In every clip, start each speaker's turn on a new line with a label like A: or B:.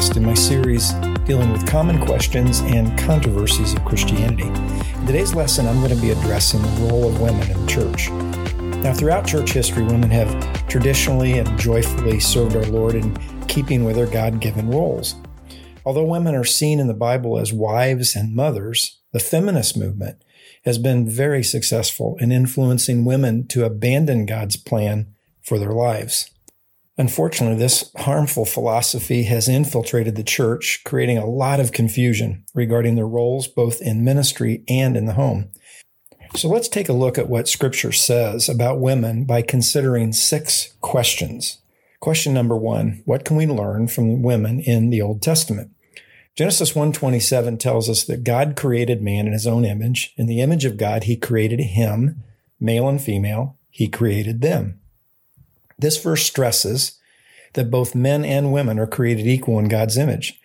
A: podcast in my series dealing with common questions and controversies of Christianity. In today's lesson, I'm going to be addressing the role of women in the church. Now, throughout church history, women have traditionally and joyfully served our Lord in keeping with their God given roles. Although women are seen in the Bible as wives and mothers, the feminist movement has been very successful in influencing women to abandon God's plan for their lives. Unfortunately, this harmful philosophy has infiltrated the church, creating a lot of confusion regarding their roles both in ministry and in the home. So let's take a look at what scripture says about women by considering six questions. Question number one, what can we learn from women in the Old Testament? Genesis 1:27 tells us that God created man in his own image. In the image of God, he created him, male and female, he created them. This verse stresses that both men and women are created equal in God's image.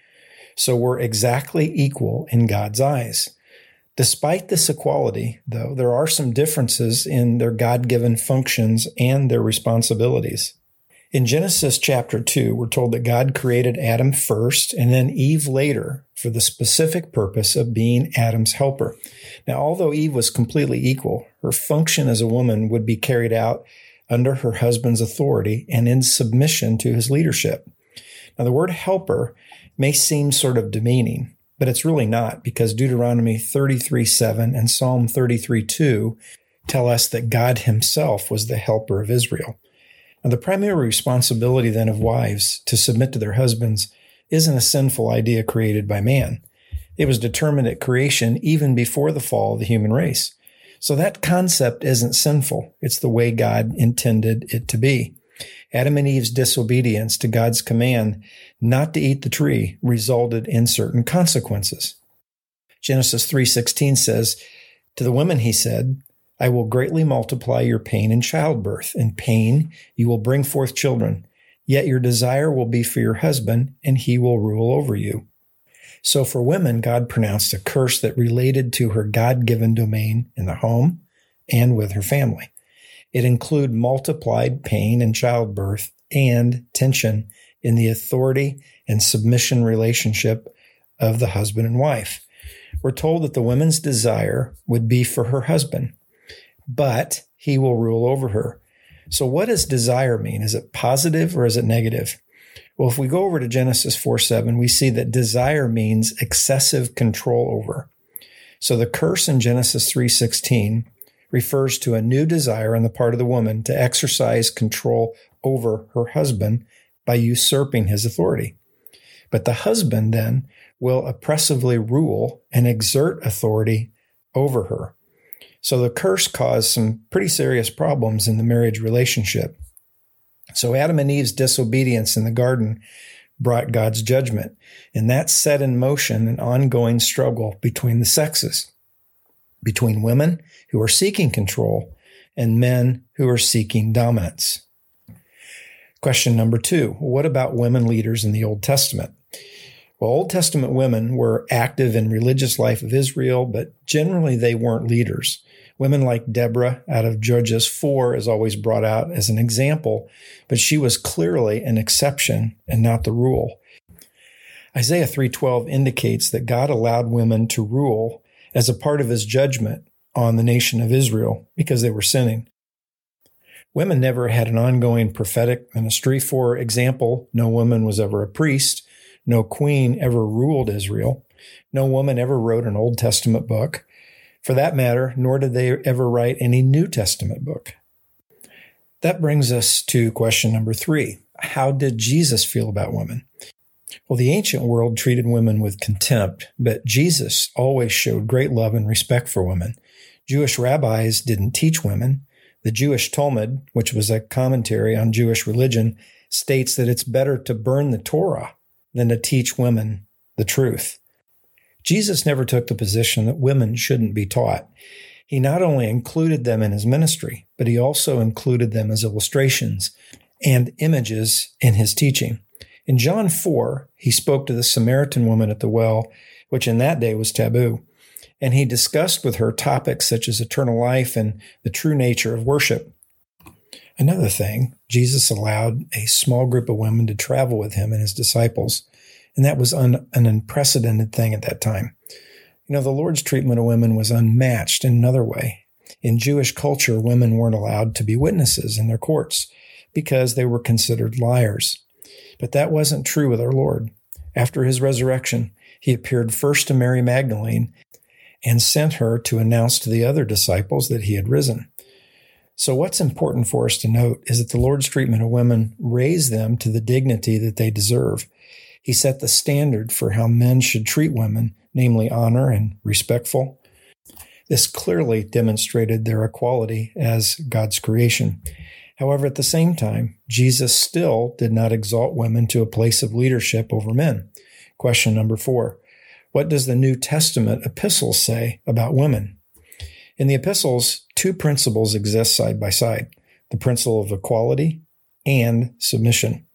A: So we're exactly equal in God's eyes. Despite this equality, though, there are some differences in their God given functions and their responsibilities. In Genesis chapter 2, we're told that God created Adam first and then Eve later for the specific purpose of being Adam's helper. Now, although Eve was completely equal, her function as a woman would be carried out under her husband's authority and in submission to his leadership. Now, the word helper may seem sort of demeaning, but it's really not because Deuteronomy 33 7 and Psalm 33 2 tell us that God himself was the helper of Israel. Now, the primary responsibility then of wives to submit to their husbands isn't a sinful idea created by man. It was determined at creation even before the fall of the human race. So that concept isn't sinful. It's the way God intended it to be. Adam and Eve's disobedience to God's command not to eat the tree resulted in certain consequences. Genesis 3:16 says, "To the women he said, I will greatly multiply your pain in childbirth. In pain you will bring forth children, yet your desire will be for your husband, and he will rule over you." So for women, God pronounced a curse that related to her God given domain in the home and with her family. It included multiplied pain in childbirth and tension in the authority and submission relationship of the husband and wife. We're told that the woman's desire would be for her husband, but he will rule over her. So, what does desire mean? Is it positive or is it negative? Well, if we go over to Genesis 4 7, we see that desire means excessive control over. So the curse in Genesis 3:16 refers to a new desire on the part of the woman to exercise control over her husband by usurping his authority. But the husband then will oppressively rule and exert authority over her. So the curse caused some pretty serious problems in the marriage relationship. So Adam and Eve's disobedience in the garden brought God's judgment, and that set in motion an ongoing struggle between the sexes, between women who are seeking control and men who are seeking dominance. Question number two What about women leaders in the Old Testament? Well, Old Testament women were active in religious life of Israel, but generally they weren't leaders. Women like Deborah out of Judges 4 is always brought out as an example, but she was clearly an exception and not the rule. Isaiah 3:12 indicates that God allowed women to rule as a part of his judgment on the nation of Israel because they were sinning. Women never had an ongoing prophetic ministry. For example, no woman was ever a priest. No queen ever ruled Israel. No woman ever wrote an Old Testament book. For that matter, nor did they ever write any New Testament book. That brings us to question number three. How did Jesus feel about women? Well, the ancient world treated women with contempt, but Jesus always showed great love and respect for women. Jewish rabbis didn't teach women. The Jewish Talmud, which was a commentary on Jewish religion, states that it's better to burn the Torah than to teach women the truth. Jesus never took the position that women shouldn't be taught. He not only included them in his ministry, but he also included them as illustrations and images in his teaching. In John 4, he spoke to the Samaritan woman at the well, which in that day was taboo, and he discussed with her topics such as eternal life and the true nature of worship. Another thing, Jesus allowed a small group of women to travel with him and his disciples And that was un, an unprecedented thing at that time. You know, the Lord's treatment of women was unmatched in another way. In Jewish culture, women weren't allowed to be witnesses in their courts because they were considered liars. But that wasn't true with our Lord. After his resurrection, he appeared first to Mary Magdalene and sent her to announce to the other disciples that he had risen. So, what's important for us to note is that the Lord's treatment of women raised them to the dignity that they deserve. He set the standard for how men should treat women, namely honor and respectful. This clearly demonstrated their equality as God's creation. However, at the same time, Jesus still did not exalt women to a place of leadership over men. Question number four What does the New Testament epistles say about women? In the epistles, two principles exist side by side the principle of equality and submission.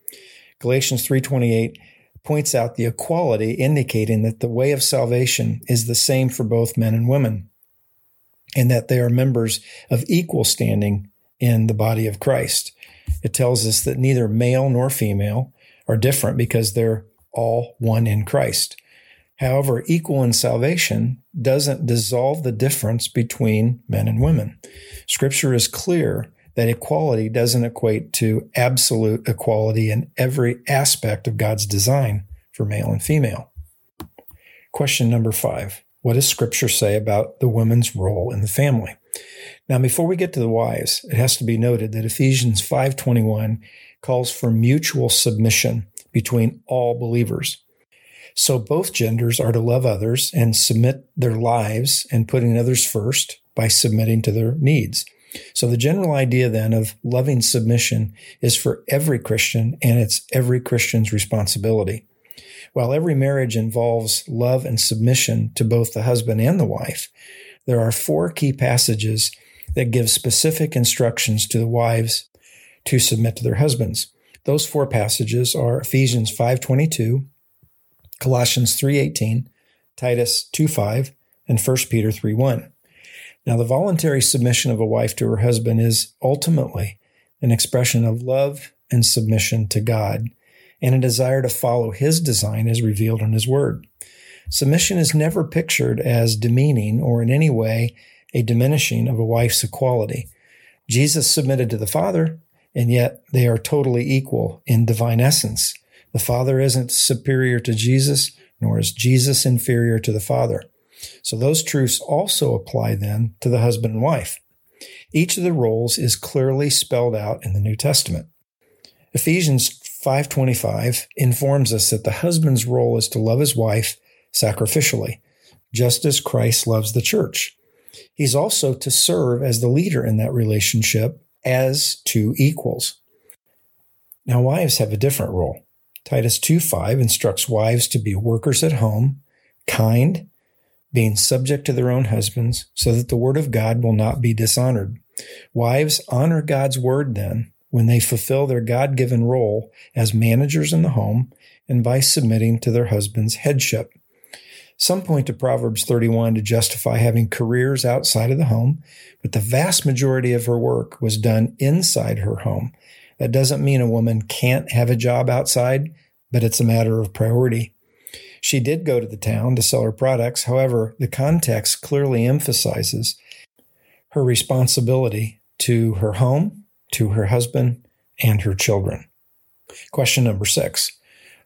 A: Galatians 3:28 points out the equality indicating that the way of salvation is the same for both men and women and that they are members of equal standing in the body of Christ. It tells us that neither male nor female are different because they're all one in Christ. However, equal in salvation doesn't dissolve the difference between men and women. Scripture is clear that equality doesn't equate to absolute equality in every aspect of God's design for male and female. Question number five What does Scripture say about the woman's role in the family? Now, before we get to the wives, it has to be noted that Ephesians 5:21 calls for mutual submission between all believers. So both genders are to love others and submit their lives and putting others first by submitting to their needs. So the general idea then of loving submission is for every Christian and it's every Christian's responsibility. While every marriage involves love and submission to both the husband and the wife, there are four key passages that give specific instructions to the wives to submit to their husbands. Those four passages are Ephesians 5:22, Colossians 3:18, Titus 2:5, and 1 Peter 3:1. Now, the voluntary submission of a wife to her husband is ultimately an expression of love and submission to God and a desire to follow his design as revealed in his word. Submission is never pictured as demeaning or in any way a diminishing of a wife's equality. Jesus submitted to the Father, and yet they are totally equal in divine essence. The Father isn't superior to Jesus, nor is Jesus inferior to the Father. So those truths also apply then to the husband and wife. Each of the roles is clearly spelled out in the New Testament. Ephesians 5:25 informs us that the husband's role is to love his wife sacrificially, just as Christ loves the church. He's also to serve as the leader in that relationship as two equals. Now, wives have a different role. Titus 2:5 instructs wives to be workers at home, kind, being subject to their own husbands, so that the word of God will not be dishonored. Wives honor God's word then when they fulfill their God given role as managers in the home and by submitting to their husband's headship. Some point to Proverbs 31 to justify having careers outside of the home, but the vast majority of her work was done inside her home. That doesn't mean a woman can't have a job outside, but it's a matter of priority. She did go to the town to sell her products. However, the context clearly emphasizes her responsibility to her home, to her husband, and her children. Question number six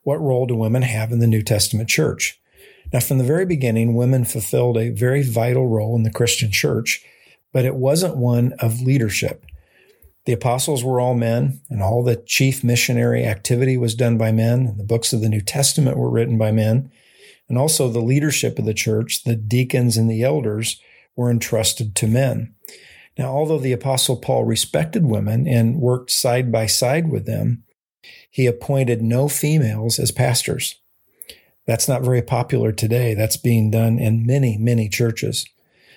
A: What role do women have in the New Testament church? Now, from the very beginning, women fulfilled a very vital role in the Christian church, but it wasn't one of leadership. The apostles were all men, and all the chief missionary activity was done by men, the books of the New Testament were written by men. And also, the leadership of the church, the deacons and the elders, were entrusted to men. Now, although the apostle Paul respected women and worked side by side with them, he appointed no females as pastors. That's not very popular today. That's being done in many, many churches.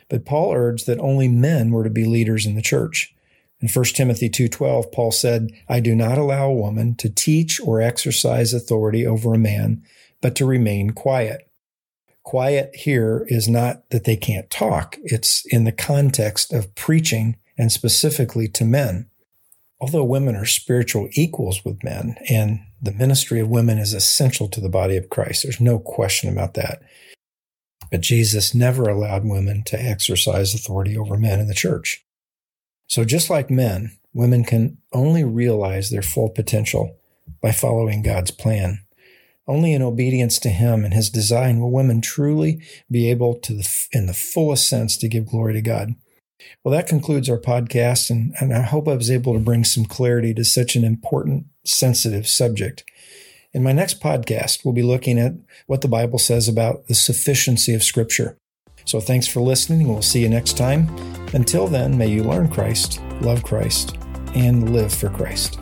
A: But Paul urged that only men were to be leaders in the church. In 1 Timothy 2:12, Paul said, "I do not allow a woman to teach or exercise authority over a man, but to remain quiet." Quiet here is not that they can't talk. It's in the context of preaching and specifically to men. although women are spiritual equals with men and the ministry of women is essential to the body of Christ, there's no question about that. But Jesus never allowed women to exercise authority over men in the church. So just like men, women can only realize their full potential by following God's plan. Only in obedience to Him and His design will women truly be able to, in the fullest sense, to give glory to God. Well, that concludes our podcast, and, and I hope I was able to bring some clarity to such an important, sensitive subject. In my next podcast, we'll be looking at what the Bible says about the sufficiency of Scripture. So thanks for listening. We'll see you next time. Until then, may you learn Christ, love Christ, and live for Christ.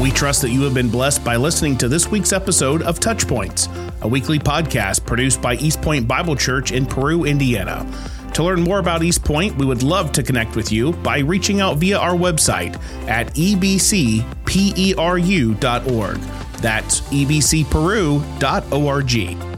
B: We trust that you have been blessed by listening to this week's episode of TouchPointes, a weekly podcast produced by East Point Bible Church in Peru, Indiana. To learn more about East Point, we would love to connect with you by reaching out via our website at ebcperu.org. That's ebcperu.org.